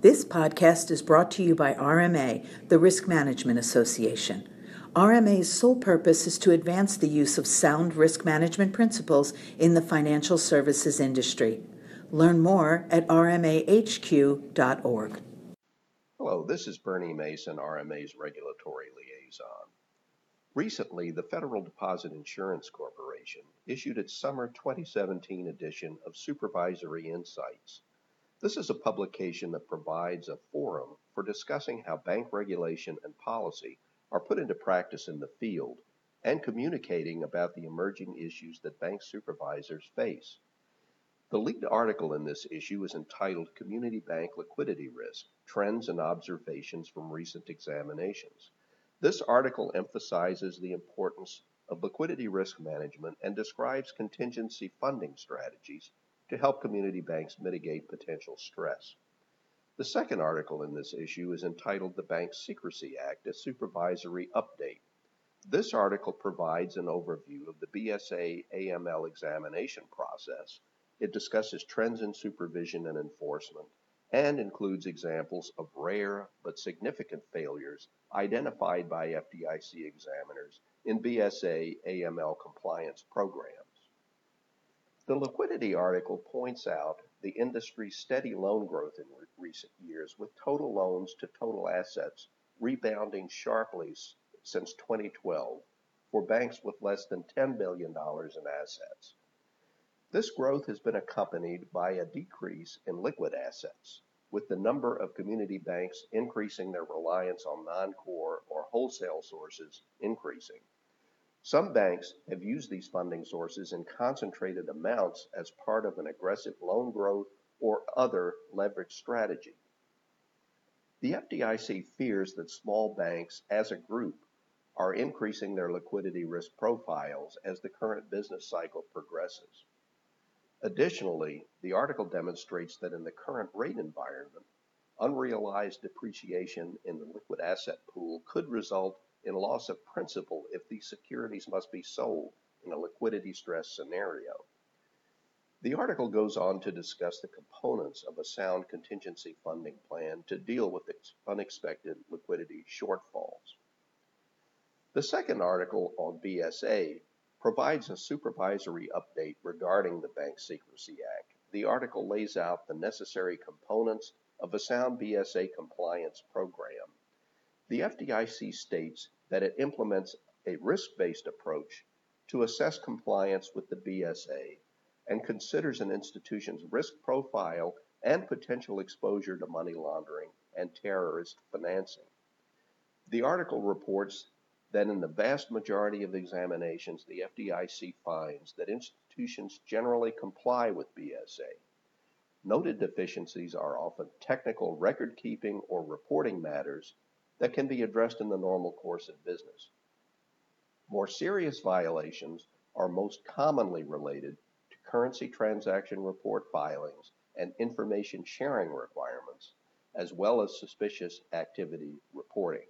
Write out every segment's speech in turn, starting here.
This podcast is brought to you by RMA, the Risk Management Association. RMA's sole purpose is to advance the use of sound risk management principles in the financial services industry. Learn more at rmahq.org. Hello, this is Bernie Mason, RMA's regulatory liaison. Recently, the Federal Deposit Insurance Corporation issued its summer 2017 edition of Supervisory Insights this is a publication that provides a forum for discussing how bank regulation and policy are put into practice in the field and communicating about the emerging issues that bank supervisors face. The lead article in this issue is entitled Community Bank Liquidity Risk Trends and Observations from Recent Examinations. This article emphasizes the importance of liquidity risk management and describes contingency funding strategies to help community banks mitigate potential stress. The second article in this issue is entitled The Bank Secrecy Act, a Supervisory Update. This article provides an overview of the BSA AML examination process. It discusses trends in supervision and enforcement and includes examples of rare but significant failures identified by FDIC examiners in BSA AML compliance programs. The liquidity article points out the industry's steady loan growth in re recent years, with total loans to total assets rebounding sharply since 2012 for banks with less than $10 billion in assets. This growth has been accompanied by a decrease in liquid assets, with the number of community banks increasing their reliance on non-core or wholesale sources increasing. Some banks have used these funding sources in concentrated amounts as part of an aggressive loan growth or other leverage strategy. The FDIC fears that small banks as a group are increasing their liquidity risk profiles as the current business cycle progresses. Additionally, the article demonstrates that in the current rate environment, unrealized depreciation in the liquid asset pool could result in loss of principal if these securities must be sold in a liquidity stress scenario. The article goes on to discuss the components of a sound contingency funding plan to deal with unexpected liquidity shortfalls. The second article on BSA provides a supervisory update regarding the Bank Secrecy Act. The article lays out the necessary components of a sound BSA compliance program the FDIC states that it implements a risk-based approach to assess compliance with the BSA and considers an institution's risk profile and potential exposure to money laundering and terrorist financing. The article reports that in the vast majority of examinations, the FDIC finds that institutions generally comply with BSA. Noted deficiencies are often technical record keeping or reporting matters that can be addressed in the normal course of business. More serious violations are most commonly related to currency transaction report filings and information sharing requirements, as well as suspicious activity reporting.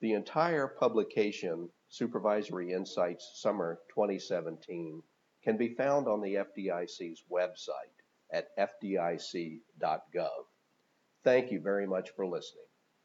The entire publication, Supervisory Insights Summer 2017, can be found on the FDIC's website at fdic.gov. Thank you very much for listening.